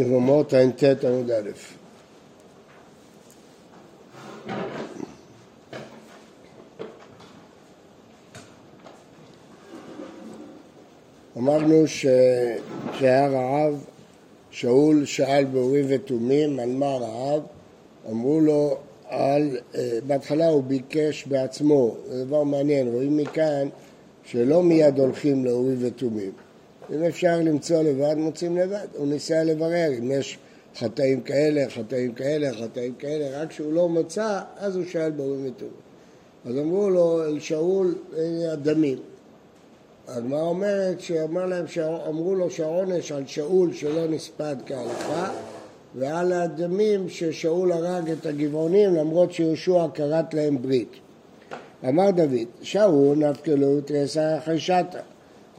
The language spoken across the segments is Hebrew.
יבמות ע"ט עמוד א'. אמרנו שכשהיה רעב, שאול שאל באורים ותומים על מה רעב, אמרו לו על, אה, בהתחלה הוא ביקש בעצמו, זה דבר מעניין, רואים מכאן שלא מיד הולכים לאורים ותומים. אם אפשר למצוא לבד, מוצאים לבד. הוא ניסה לברר אם יש חטאים כאלה, חטאים כאלה, חטאים כאלה, רק כשהוא לא מצא, אז הוא שאל באורים ותומים. אז אמרו לו, אל שאול, הדמים. הגמרא אומרת שאמר להם, אמרו לו שהעונש על שאול שלא נספד כהלכה ועל הדמים ששאול הרג את הגבעונים למרות שיהושע כרת להם ברית. אמר דוד, שאול נפקלו תריסה אחרי שטה.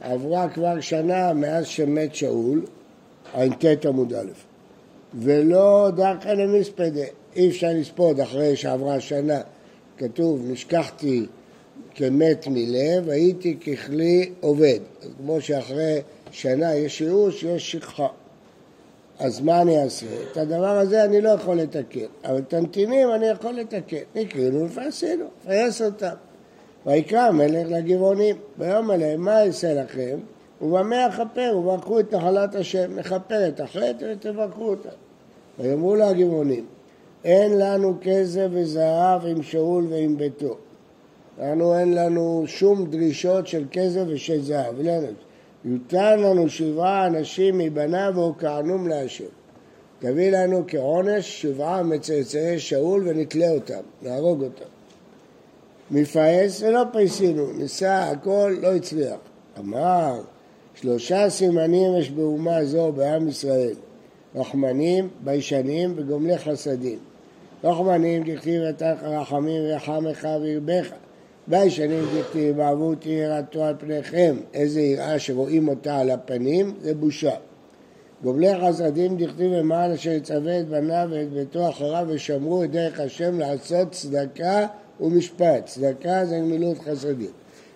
עברה כבר שנה מאז שמת שאול, ע"ט עמוד א', ולא דרכא למספדה, אי אפשר לספוד אחרי שעברה שנה. כתוב, נשכחתי כמת מלב, הייתי ככלי עובד. כמו שאחרי שנה יש ייאוש, יש שכחה. אז מה אני אעשה? את הדבר הזה אני לא יכול לתקן, אבל את הנתינים אני יכול לתקן. נקראנו ופעשינו, פייס אותם. ויקרא המלך לגבעונים, ויאמר עליהם, מה אעשה לכם? ובמה אכפר? וברכו את נחלת השם, נכפר את החטא ותברכו אותה. ויאמרו לה הגבעונים, אין לנו כסף וזהב עם שאול ועם ביתו. לנו אין לנו שום דרישות של כסף ושל זהב. יותן לנו שבעה אנשים מבניו והוקענום להשם. תביא לנו כעונש שבעה מצאצאי שאול ונתלה אותם, נהרוג אותם. מפעס ולא פייסינו, ניסה הכל, לא הצליח. אמר, שלושה סימנים יש באומה זו בעם ישראל, רחמנים, ביישנים וגומלי חסדים. רחמנים דכתיב אתה רחמים ורחמך וירבך. ביישנים דכתיב בעבור יראתו על פניכם, איזה יראה שרואים אותה על הפנים, זה בושה. גומלי חסדים דכתיב למען אשר יצווה את בניו ואת ביתו אחריו ושמרו את דרך השם לעשות צדקה ומשפט. צדקה זה גמילות חסדים.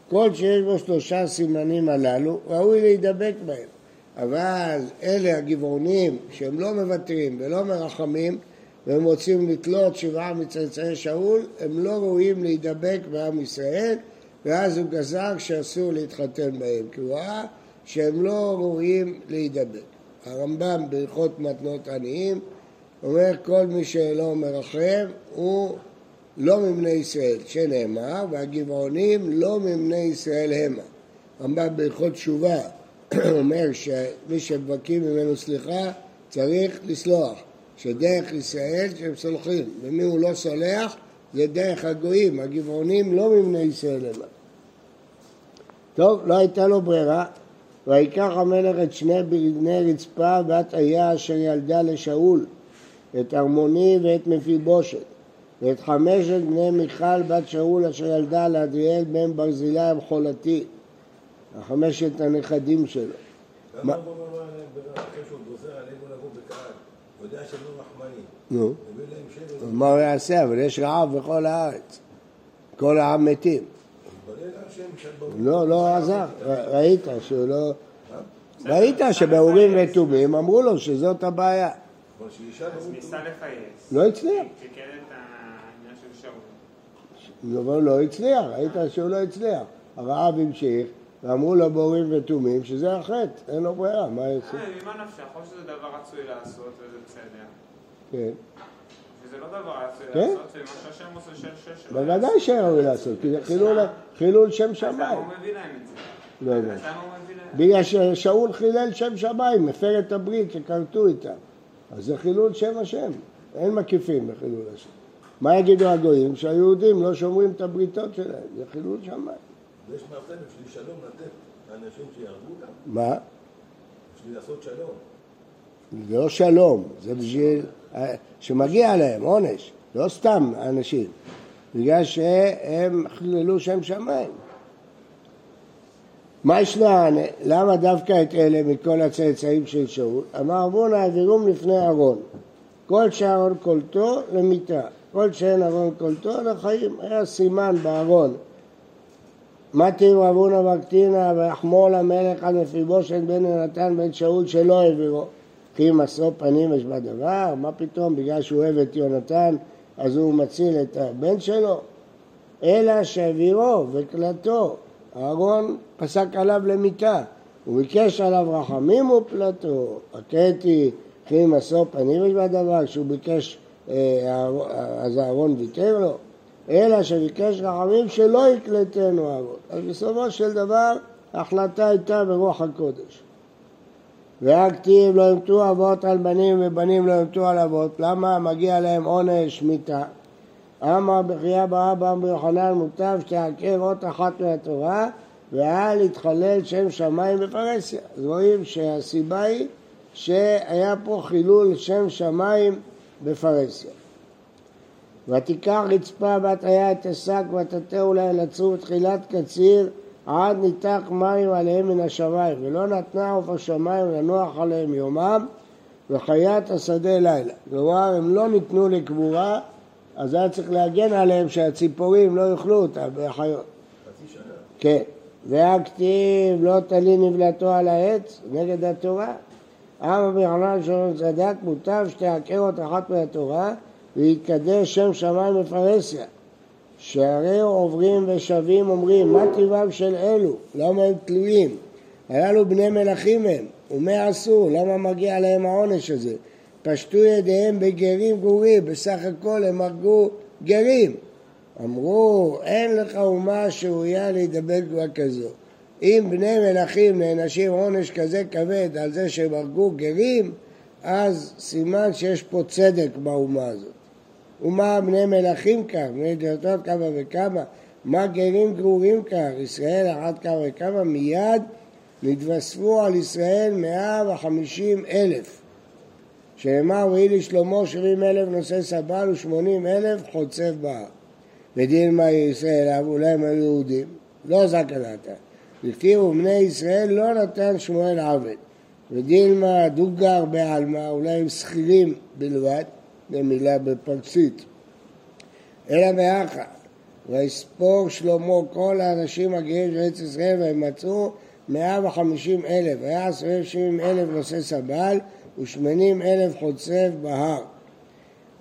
כל שיש בו שלושה סימנים הללו, ראוי להידבק בהם. אבל אלה הגבעונים שהם לא מוותרים ולא מרחמים והם רוצים לתלות שבעה מצאצאי שאול, הם לא ראויים להידבק בעם ישראל ואז הוא גזר שאסור להתחתן בהם, כי הוא ראה שהם לא ראויים להידבק. הרמב"ם בהלכות מתנות עניים אומר כל מי שלא מרחם הוא לא מבני ישראל, שנאמר, והגבעונים לא מבני ישראל המה. רמב"ם בהלכות תשובה אומר שמי שמבקים ממנו סליחה צריך לסלוח, שדרך ישראל שהם סולחים, ומי הוא לא סולח זה דרך הגויים, הגבעונים לא מבני ישראל המה. טוב, לא הייתה לו ברירה, ויקח המלך את שני בני רצפה בת איה אשר ילדה לשאול, את ארמוני ואת מפיבושת. ואת חמשת בני מיכל בת שאול אשר ילדה לאדריאל בן ברזילי המחולתי, החמשת הנכדים שלו. למה נו, מה הוא יעשה? אבל יש רעב בכל הארץ. כל העם מתים. לא, לא עזר. ראית שהוא לא... ראית שבאורים ותומים אמרו לו שזאת הבעיה. אז ניסה לפייס. לא הצליח. שאול. אבל לא הצליח, ראית שהוא לא הצליח. הרעב המשיך, ואמרו לו באורים ותומים שזה החטא, אין לו ברירה, מה יעשה? אה, ממה נפשך? או שזה דבר רצוי לעשות וזה בסדר. כן. וזה לא דבר רצוי כן. לעשות, זה מה שהשם עושה של שש. בוודאי שראוי לעשות, כי זה חילול- שם אז למה שמיים. הוא מביא להם את זה? לא יודע. הוא? בגלל ששאול חילל שם שמיים, מפר את הברית שכרתו איתם. אז זה חילול שם השם, אין מקיפים בחילול השם. מה יגידו הגויים? שהיהודים לא שומרים את הבריתות שלהם, זה חילול שמיים. ויש מאפשר בשביל שלום לתת לאנשים שיהרגו אותם, מה? בשביל לעשות שלום. זה לא שלום, זה בשביל שמגיע להם עונש, לא סתם אנשים, בגלל שהם חיללו שם שמיים. מה ישנן? למה דווקא את אלה מכל הצאצאים של שאול? אמר אבונה העבירום לפני אהרון. כל שאהרון קולטו למיתה, כל שאין אהרון קולטו לחיים. היה סימן בארון. מה תראו אבונה וקטינה ויחמול המלך על מפיבושת בן יונתן בן שאול שלא העבירו. כי משוא פנים יש בדבר? מה פתאום, בגלל שהוא אוהב את יונתן, אז הוא מציל את הבן שלו? אלא שהעבירו וקלטו, אהרון פסק עליו למיתה, הוא ביקש עליו רחמים ופלטו, הקטי כי משוא פנים יש בדבר, כשהוא ביקש, אז אהרון ויתר לו, אלא שביקש רחמים שלא יקלטנו אהרון. אז בסופו של דבר ההחלטה הייתה ברוח הקודש. והכתיב לא ימתו אבות על בנים ובנים לא ימתו על אבות, למה מגיע להם עונש מיתה? אמר בחייה באבא אמר יוחנן מוטב שתעקר אות אחת מהתורה ואל יתחלל שם שמיים בפרהסיה. אז רואים שהסיבה היא שהיה פה חילול שם שמיים בפרהסיה. ותיקח רצפה בת היה את השק ותתהו להם לצור תחילת קציר עד ניתח מים עליהם מן השמיים ולא נתנה עוף השמיים לנוח עליהם יומם וחיית השדה לילה. כלומר הם לא ניתנו לקבורה אז היה צריך להגן עליהם שהציפורים לא יאכלו אותם בחיות. חצי שנה. כן. והכתיב לא תלין נבלתו על העץ נגד התורה. אמר ביוחנן שלום צדק מוטב שתעקר אותה אחת מהתורה ויתקדש שם שמיים בפרהסיה. שהרי עוברים ושבים אומרים מה טיבם של אלו? למה הם תלויים? הללו בני מלכים הם ומה עשו? למה מגיע להם העונש הזה? פשטו ידיהם בגרים גורים, בסך הכל הם הרגו גרים. אמרו, אין לך אומה שראויה להידבק בה כזו. אם בני מלכים נענשים עונש כזה כבד על זה שהם הרגו גרים, אז סימן שיש פה צדק באומה הזאת. ומה בני מלכים כך, בני דלתות כמה וכמה, מה גרים גרורים כך, ישראל אחת כמה וכמה, מיד נתווספו על ישראל מאה וחמישים אלף. שנאמר, ויהי לשלמה שבעים אלף נושא סבל ושמונים אלף חוצב בהר. ודילמה ישראל, אולי הם היו יהודים, לא זקנתה. הכתיבו בני ישראל לא נתן שמואל עבד. ודילמה דוגר בעלמא, אולי הם שכירים בלבד, זו מילה בפרסית. אלא מאחה, ויספור שלמה כל האנשים הגאים של ארץ ישראל והם מצאו מאה וחמישים אלף, היה עשרים שבעים אלף נושא סבל ושמנים אלף חוצב בהר.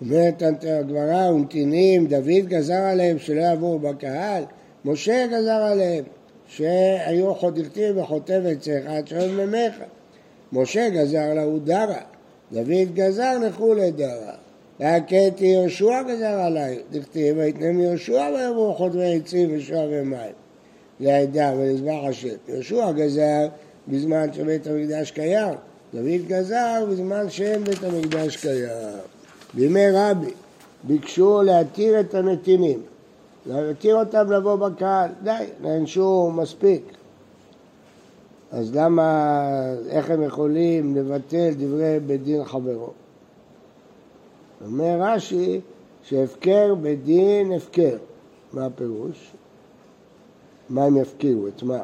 אומרת הגמרא, ונתינים, דוד גזר עליהם שלא יבואו בקהל, משה גזר עליהם שהיו חודרתים וחוטבת צחת שואל ממך. משה גזר להוא דרה, דוד גזר לכולי דרה. והכתי יהושע גזר עליי, דכתיב ויתנם יהושע ויבואו חוטבי עצים ושוע ומים לעדה ולזבח השם. יהושע גזר בזמן שבית המקדש קיים, דוד גזר בזמן שאין בית המקדש קיים. בימי רבי ביקשו להתיר את הנתינים, להתיר אותם לבוא בקהל, די, נענשו מספיק. אז למה, איך הם יכולים לבטל דברי בית דין חברו? אומר רש"י שהפקר בדין הפקר. מה הפירוש? מה הם יפקירו? את מה?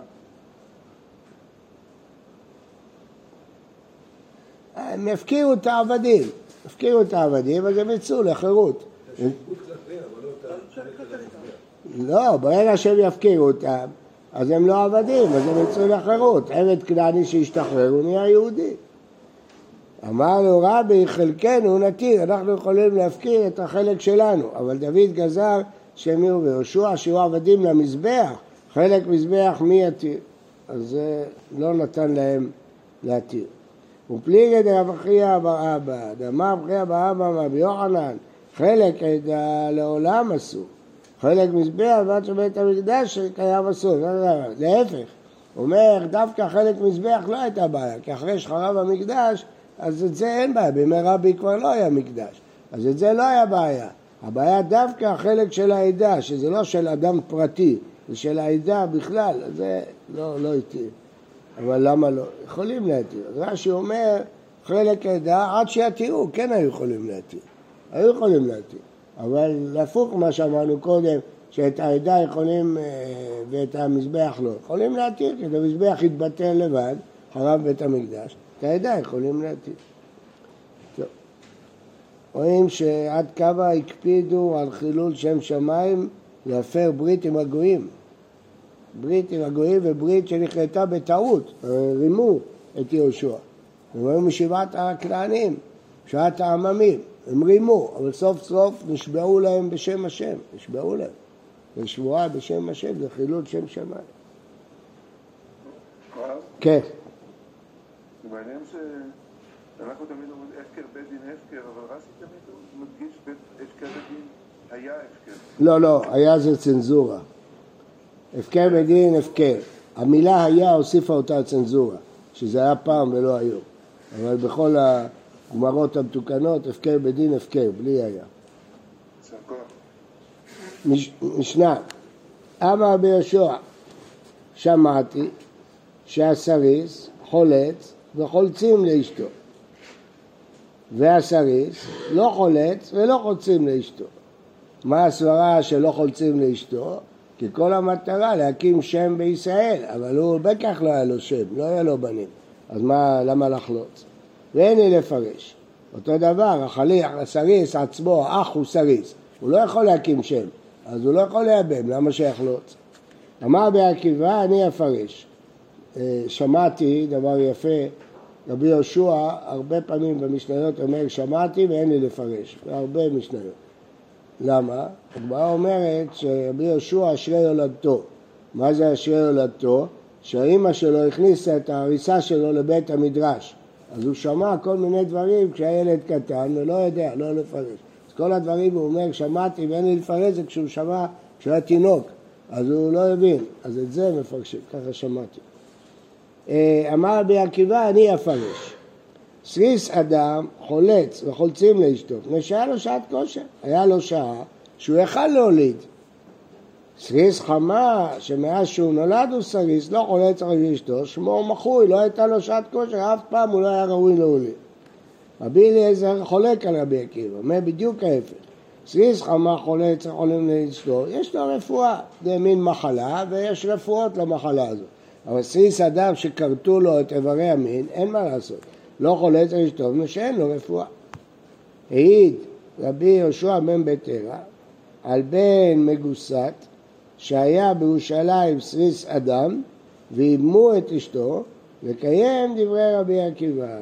הם יפקירו את העבדים, יפקירו את העבדים אז הם יצאו לחירות. לא, ברגע שהם יפקירו אותם, אז הם לא עבדים, אז הם יצאו לחירות. עבד כנעני שהשתחרר הוא נהיה יהודי. אמר לו רבי, חלקנו נתיר, אנחנו יכולים להפקיר את החלק שלנו, אבל דוד גזר שהם יהיו ביהושע, שיהיו עבדים למזבח, חלק מזבח מי יתיר? אז זה לא נתן להם להתיר. ופליגי דרב חייא בר אבא, דאמר חייא בר אבא רבי יוחנן, חלק עדה לעולם אסור, חלק מזבח ועד שבית המקדש קיים אסור, להפך, הוא אומר דווקא חלק מזבח לא הייתה בעיה, כי אחרי שחרב המקדש אז את זה אין בעיה, בימי רבי כבר לא היה מקדש, אז את זה לא היה בעיה. הבעיה דווקא החלק של העדה, שזה לא של אדם פרטי, זה של העדה בכלל, אז זה לא, לא התיר. אבל למה לא? יכולים להתיר. רש"י אומר, חלק עדה, עד שיתירו, כן היו יכולים להתיר. היו יכולים להתיר. אבל הפוך מה שאמרנו קודם, שאת העדה יכולים אה, ואת המזבח לא. יכולים להתיר, כי המזבח יתבטל לבד, חרב בית המקדש, את העדה יכולים להתיר. רואים שעד כמה הקפידו על חילול שם שמיים להפר ברית עם הגויים. ברית עם הגויים וברית שנכרתה בטעות, רימו את יהושע. הם היו משבעת הכנענים, שבעת העממים, הם רימו, אבל סוף סוף נשבעו להם בשם השם, נשבעו להם. זה שבועה בשם השם, זה חילול שם שמיים. כן, זה מעניין שאנחנו תמיד אומרים הפקר בית דין הפקר, אבל רש"י תמיד מדגיש בית הפקר בית דין היה הפקר. לא, לא, היה זה צנזורה. הפקר בדין, הפקר. המילה היה הוסיפה אותה צנזורה, שזה היה פעם ולא היום. אבל בכל הגמרות המתוקנות, הפקר בדין, הפקר, בלי היה. משנה, אמר רבי יהושע, שמעתי שהסריס חולץ וחולצים לאשתו, והסריס לא חולץ ולא חולצים לאשתו. מה הסברה שלא חולצים לאשתו? כי כל המטרה להקים שם בישראל, אבל הוא בטח לא היה לו שם, לא היה לו בנים, אז מה, למה לחלוץ? ואין לי לפרש. אותו דבר, החליח, הסריס עצמו, האח הוא סריס, הוא לא יכול להקים שם, אז הוא לא יכול לייבם, למה שיחלוץ? אמר רבי עקיבא, אני אפרש. אה, שמעתי דבר יפה, רבי יהושע הרבה פעמים במשניות אומר שמעתי ואין לי לפרש, בהרבה משניות. למה? הגמרא אומרת שרבי יהושע אשרי יולדתו. מה זה אשרי יולדתו? שהאימא שלו הכניסה את ההריסה שלו לבית המדרש. אז הוא שמע כל מיני דברים כשהיה ילד קטן ולא יודע, לא לפרש. אז כל הדברים הוא אומר שמעתי ואין לי לפרש זה כשהוא שמע כשהוא היה תינוק. אז הוא לא הבין, אז את זה מפרשים, ככה שמעתי. אה, אמר רבי עקיבא, אני אפרש. סריס אדם חולץ וחולצים לאשתו, מפני לו שעת כושר, היה לו שעה שהוא יכל להוליד. סריס חמה, שמאז שהוא נולד הוא סריס, לא חולץ על אשתו, שמו מחוי, לא הייתה לו שעת כושר, אף פעם הוא לא היה ראוי להוליד. רבי אליעזר חולק על רבי עקיבא, אומר בדיוק ההפך. סריס חמה חולץ וחולצים לאשתו, יש לו רפואה, זה מין מחלה ויש רפואות למחלה הזאת. אבל סריס אדם שכרתו לו את איברי המין, אין מה לעשות. לא חולץ על אשתו, מפני שאין לו רפואה. העיד רבי יהושע בן ביתרא על בן מגוסת שהיה בירושלים סריס אדם ואימו את אשתו לקיים דברי רבי עקיבא.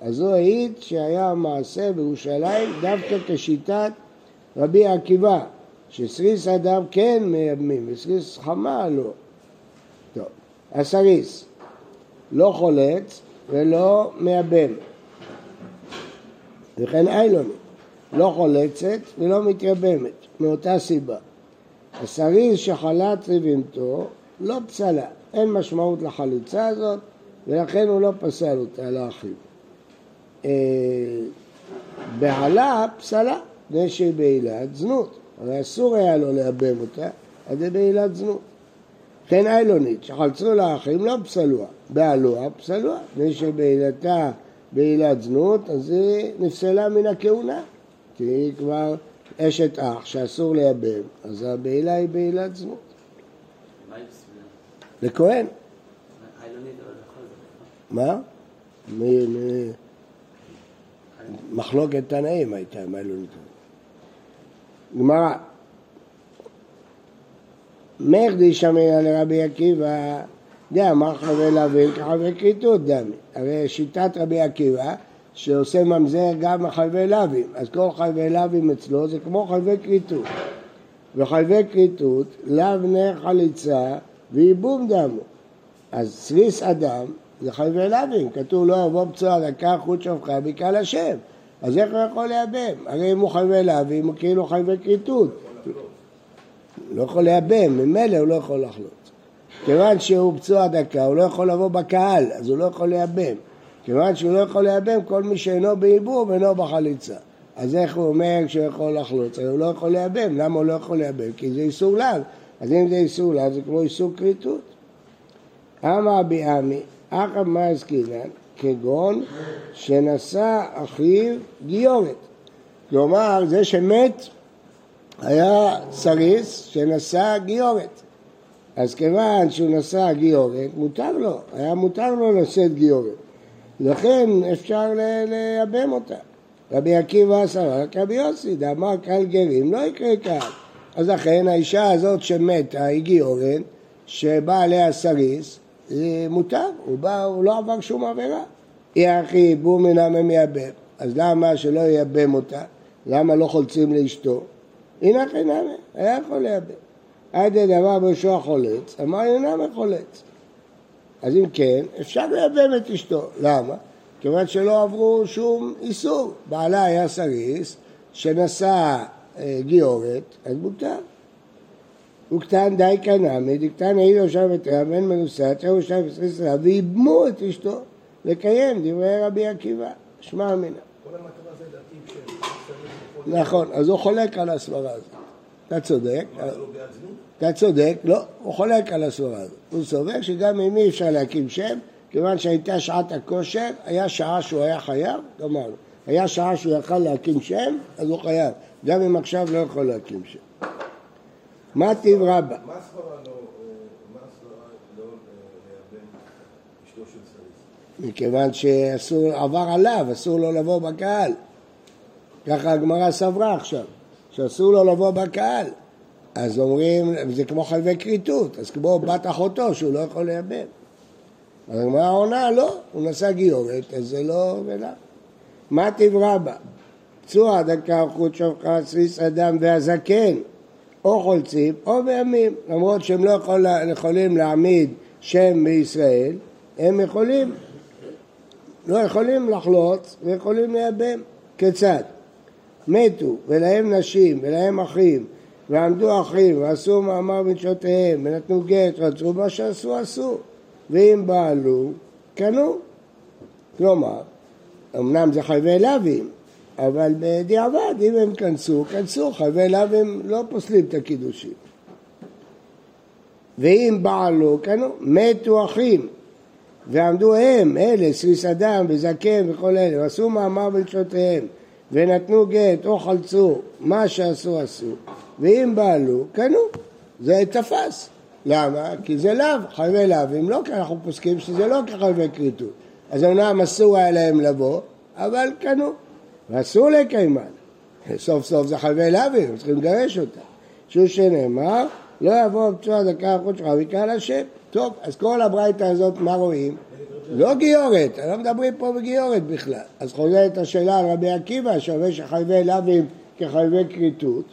אז הוא העיד שהיה מעשה בירושלים דווקא כשיטת רבי עקיבא, שסריס אדם כן מייבמים וסריס חמה לא. טוב, הסריס לא חולץ ולא מייבם. וכן איילונית, לא חולצת ולא מתייבמת, מאותה סיבה. הסריס שחלת רבימתו לא פסלה, אין משמעות לחליצה הזאת ולכן הוא לא פסל אותה לאחיו. אה, בעלה פסלה, מפני שהיא בעילת זנות, הרי אסור היה לו לייבם אותה, אז זה בעילת זנות. כן איילונית, שחלצו לאחים לא פסלוה, בעלוה פסלוה, מפני שבעילתה בעילת זנות, אז היא נפסלה מן הכהונה, כי היא כבר אשת אח שאסור לייבם, אז הבעילה היא בעילת זנות. מה? לכהן, זאת. מה? מחלוקת תנאים הייתה עם האילונית. גמרא. מרדי שמע לרבי עקיבא, דאמר חבר להבין כחבר כריתות דמי. הרי שיטת רבי עקיבא שעושה ממזר גם מחלבי לאווים, אז כל חלבי לאווים אצלו זה כמו חלבי כריתות. וחלבי כריתות לאו נר חליצה וייבום דמו. אז סריס אדם זה חלבי לאווים, כתוב לא יבוא פצוע לקח חוט שופך בקהל השם. אז איך הוא יכול לייבם? הרי אם הוא חייבי לאווים הוא כאילו חייבי כריתות. לא יכול לייבם, ממילא הוא לא יכול לחלוץ. כיוון שהוא פצוע דקה, הוא לא יכול לבוא בקהל, אז הוא לא יכול לייבם. כיוון שהוא לא יכול לייבם, כל מי שאינו בייבום אינו בחליצה. אז איך הוא אומר שהוא יכול לחלוץ? הוא לא יכול לייבם, למה הוא לא יכול לייבם? כי זה איסור לאו. אז אם זה איסור לאו, זה כמו איסור כריתות. אמר רבי אמי, אחא מה עסקינן? כגון שנשא אחיו גיורת. כלומר, זה שמת היה סריס שנשא גיורת. אז כיוון שהוא נשא גיורת, מותר לו, היה מותר לו לשאת גיורת. לכן אפשר לייבם אותה. רבי עקיבא סבר כרבי יוסי, דאמר קהל גרים, לא יקרה קהל. אז לכן האישה הזאת שמתה, היא גיורת, שבא עליה סריס, זה מותר, הוא, בא, הוא לא עבר שום עבירה. אי אחי ייבום מנם הם ייבם. אז למה שלא ייבם אותה? למה לא חולצים לאשתו? הנה חינמי, היה יכול לייבם. עד דבר בראשו החולץ, אמר אינם החולץ. אז אם כן, אפשר לייבם את אשתו. למה? כיוון שלא עברו שום איסור. בעלה היה סריס, שנשא אה, גיורת, אז מותר. וקטן די קנמי, דקטן העיד ראשם ותרם, בן מנוסה, תראו שם וסריסה, ואיבמו את אשתו, לקיים דברי רבי עקיבא, שמע מינה. נכון, אז הוא חולק על הסברה הזאת. אתה צודק. אתה צודק, לא, הוא חולק על הסברה הזאת. הוא סובר שגם אם אי אפשר להקים שם, כיוון שהייתה שעת הכושר, היה שעה שהוא היה חייב, גמרנו. היה שעה שהוא יכל להקים שם, אז הוא חייב. גם אם עכשיו לא יכול להקים שם. מה טיב רבא? מה הסברה לא, הסברה לא סריס? מכיוון שאסור, עבר עליו, אסור לו לבוא בקהל. ככה הגמרא סברה עכשיו, שאסור לו לבוא בקהל. אז אומרים, זה כמו חלבי כריתות, אז כמו בת אחותו שהוא לא יכול לייבם. אז הגמרא עונה, לא, הוא נשא גיורת, אז זה לא ולא. מה תברא בה? פצוע דקה חוט שופחה סריס אדם והזקן, או חולצים או בימים, למרות שהם לא יכול, יכולים להעמיד שם בישראל, הם יכולים, לא יכולים לחלוץ ויכולים לייבם. כיצד? מתו ולהם נשים ולהם אחים ועמדו אחים ועשו מאמר בנשותיהם ונתנו גט, רצו מה שעשו עשו. ואם בעלו, קנו. כלומר, אמנם זה חייבי לאווים, אבל בדיעבד, אם הם כנסו, כנסו, חייבי לאווים לא פוסלים את הקידושים. ואם בעלו, קנו, מתו אחים, ועמדו הם, אלה, סריס אדם וזקן וכל אלה, ועשו מאמר בלשותיהם, ונתנו גט או חלצו, מה שעשו עשו, ואם בעלו, קנו. זה תפס. למה? כי זה לאו, חייבי לאו, אם לא, כי אנחנו פוסקים שזה לא כחייבי כריתות. אז אומנם אסור היה להם לבוא, אבל קנו, ואסור לקיימן. סוף סוף זה חייבי לאווים, צריכים לגרש אותם. שהוא שנאמר, לא יבוא פצוע דקה החוץ שלך ויקרא לשם. טוב, אז כל הברייתא הזאת, מה רואים? לא גיורת, לא מדברים פה בגיורת בכלל. אז חוזרת השאלה על רבי עקיבא, שאומר שחייבי לאווים כחייבי כריתות.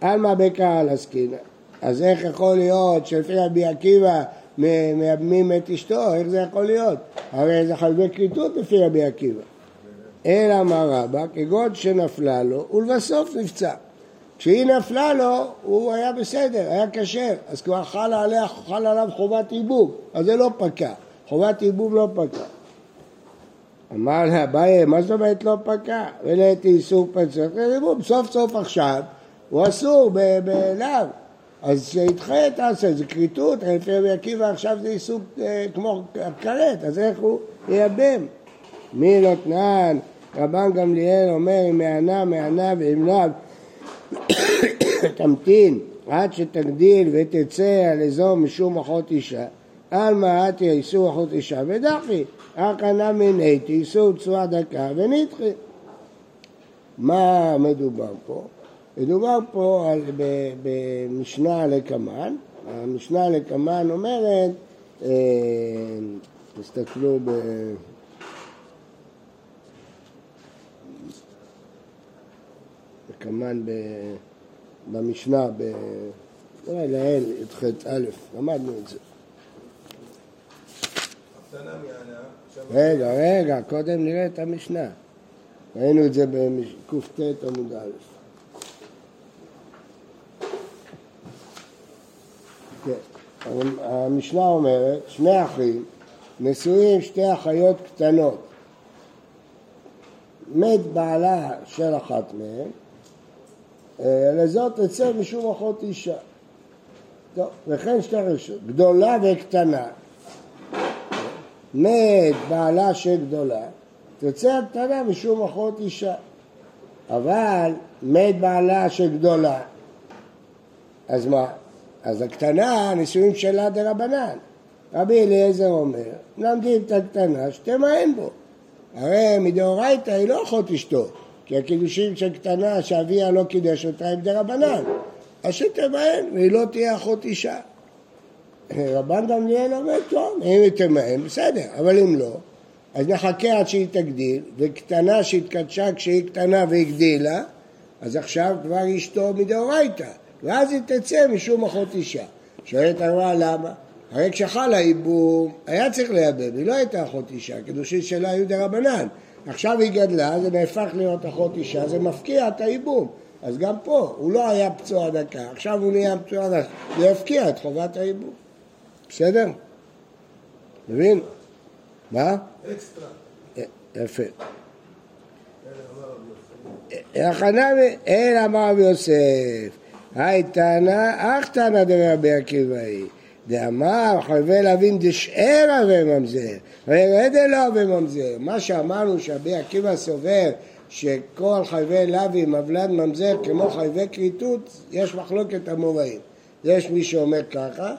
עלמא בקהל עסקינא. אז איך יכול להיות שלפי רבי עקיבא מייבמים את אשתו? איך זה יכול להיות? הרי זה חלבי כריתות לפי רבי עקיבא. אלא מה רבא? כגון שנפלה לו ולבסוף נפצע. כשהיא נפלה לו, הוא היה בסדר, היה כשר, אז כבר חל, עליה, חל עליו חובת ייבום, אז זה לא פקע, חובת ייבום לא פקע. אמר לה, ביי, מה זאת אומרת לא פקע? ולעתי איסור פצוע, סוף סוף עכשיו הוא אסור בלאו. אז שידחה את העשה, זה כריתות, לפי רבי עקיבא עכשיו זה עיסוק אה, כמו כרת, אז איך הוא ייבם? מי לא תנען? רבן גמליאל אומר אם מענה מענה ואם לאו תמתין עד שתגדיל ותצא על אזור משום אחות אישה עלמא אתי איסור אחות אישה ודחי הכנה מינתי איסור צורה דקה ונדחי מה מדובר פה? מדובר פה על, במשנה לקמן, המשנה לקמן אומרת, אה, תסתכלו ב... לקמן ב... במשנה, ב... אולי לעיל, י"ח א', למדנו את זה. רגע, רגע, קודם נראה את המשנה. ראינו את זה בקט עמוד א'. המשנה אומרת, שני אחים נשואים שתי אחיות קטנות. מת בעלה של אחת מהן, אה, לזאת תצא משום אחות אישה. טוב, וכן שתי רשות, גדולה וקטנה. מת בעלה של גדולה, תצא הקטנה משום אחות אישה. אבל מת בעלה של גדולה, אז מה? אז הקטנה, נישואים שלה דה רבנן. רבי אליעזר אומר, מלמדים את הקטנה שתמהן בו. הרי מדאורייתא היא לא אחות אשתו, כי הקידושים של קטנה שאביה לא קידש אותה הם דה רבנן. אז שתמהן, והיא לא תהיה אחות אישה. רבן גמליאל אומר, טוב, אם היא תמהן, בסדר, אבל אם לא, אז נחכה עד שהיא תגדיל, וקטנה שהתקדשה כשהיא קטנה והגדילה, אז עכשיו כבר אשתו מדאורייתא, ואז היא תצא משום אחות אישה. שואלת הגמרא למה? הרי כשחל הייבום, היה צריך לייבם, היא לא הייתה אחות אישה, קידושין שלה היו דרבנן. עכשיו היא גדלה, זה נהפך להיות אחות אישה, זה מפקיע את הייבום. אז גם פה, הוא לא היה פצוע דקה, עכשיו הוא נהיה פצוע דקה, זה יפקיע את חובת הייבום. בסדר? מבין? מה? אקסטרה. יפה. החנמי, אין אמר רבי יוסף, היי תנא, אך תנא דרבי עקיבא היא. דאמר חייבי להבין דשאר וממזר, וירד אלו וממזר. מה שאמרנו שרבי עקיבא סובר שכל חייבי לוי מבלן ממזר כמו חייבי כריתות, יש מחלוקת המוראים. יש מי שאומר ככה,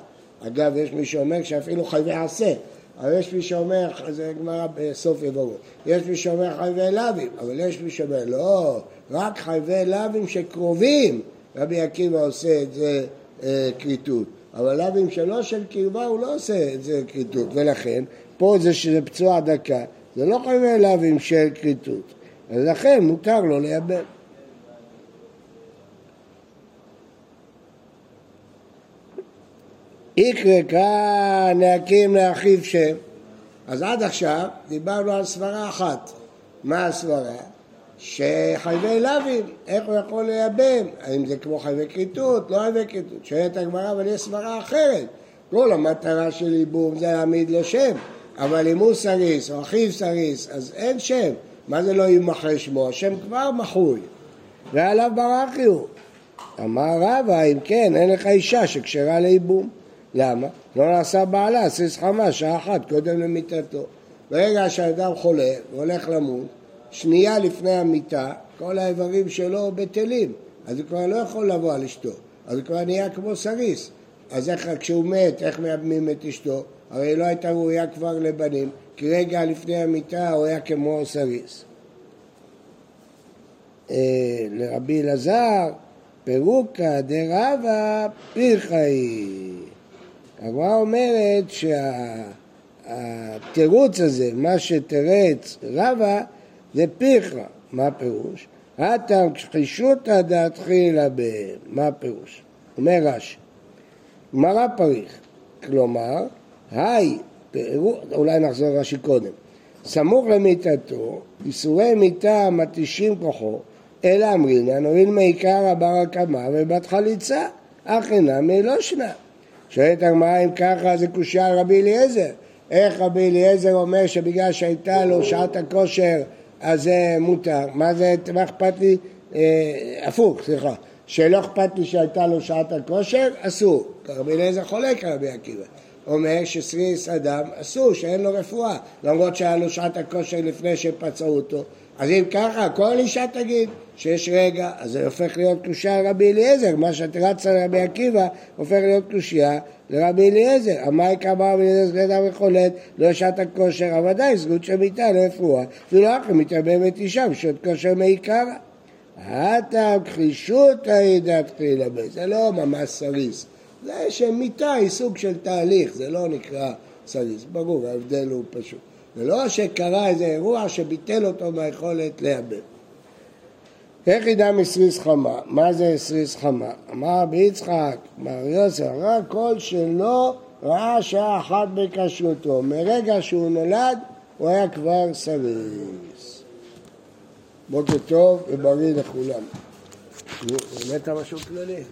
אגב יש מי שאומר שאפילו חייבי עשה, אבל יש מי שאומר, זה גמרא בסוף יבואו, יש מי שאומר חייבי לוי, אבל יש מי שאומר לא, רק חייבי לווים שקרובים, רבי עקיבא עושה את זה אה, כריתות. אבל לאווים שלא של קרבה הוא לא עושה את זה כריתות, ולכן פה זה שזה פצוע דקה, זה לא חייבי לאווים של כריתות, אז לכן מותר לו לייבם. כאן להקים לאחיו שם. אז עד עכשיו דיברנו על סברה אחת. מה הסברה? שחייבי לאווים, איך הוא יכול לייבם? האם זה כמו חייבי כריתות? לא חייבי כריתות. שואלת הגמרא, אבל יש סברה אחרת. כל המטרה של ייבום זה להעמיד לו שם, אבל אם הוא סריס או אחיו סריס, אז אין שם. מה זה לא יימחה שמו? השם כבר מחוי. והא לאו בר הכי הוא. אמר רבא, אם כן, אין לך אישה שכשרה לייבום. למה? לא נעשה בעלה, סריס חמה, שעה אחת קודם למיתתו. ברגע שהאדם חולה והולך למות, שנייה לפני המיתה, כל האיברים שלו בטלים, אז הוא כבר לא יכול לבוא על אשתו, אז הוא כבר נהיה כמו סריס. אז איך, כשהוא מת, איך מייבמים את אשתו? הרי היא לא הייתה ראויה כבר לבנים, כי רגע לפני המיטה הוא היה כמו סריס. אה, לרבי אלעזר, פירוקא דרבה פרחאי. הגמרא אומרת שהתירוץ הזה, מה שתרץ רבה, זה פיך, מה הפירוש? הטעם חישותא דאתחילה ב... מה הפירוש? אומר רש"י, גמרא פריך, כלומר, היי, אולי נחזור רש"י קודם, סמוך למיטתו, איסורי מיטה מתישים כוחו, אלא אמרינן, הואיל מעיקר הבר הקמה ובת חליצה, אך אינם לא שנה. שואלת הגמרא אם ככה זה קושייה רבי אליעזר. איך רבי אליעזר אומר שבגלל שהייתה לו שעת הכושר אז זה מותר. מה זה, מה אכפת לי? אה, הפוך, סליחה. שלא אכפת לי שהייתה לו שעת הכושר, אסור. רבי אליעזר חולק על רבי עקיבא. אומר שסריס אדם אסור, שאין לו רפואה, למרות שהיה לו שעת הכושר לפני שפצעו אותו. אז אם ככה, כל אישה תגיד שיש רגע, אז זה הופך להיות קושייה לרבי אליעזר, מה שאת רצה לרבי עקיבא הופך להיות קושייה לרבי אליעזר. אמר כמה רבי אליעזר סגדה וחולד, לא שעת הכושר, אבל ודאי זכות של מיטה לרפואה, ולא אחרי מתייבמת אישה בשעות כושר מעיקרא. הטעם כחישות העידת תחילה זה לא ממש סריס. זה שמיטה היא סוג של תהליך, זה לא נקרא סריס. ברור, ההבדל הוא פשוט. זה לא שקרה איזה אירוע שביטל אותו מהיכולת לייבם. איך ידע מסריס חמה? מה זה סריס חמה? אמר רבי יצחק, מר יוסף, רק כל שלא ראה שעה אחת בכשרותו. מרגע שהוא נולד, הוא היה כבר סריס. בוקר טוב ובריא לכולם. באמת משהו כללי?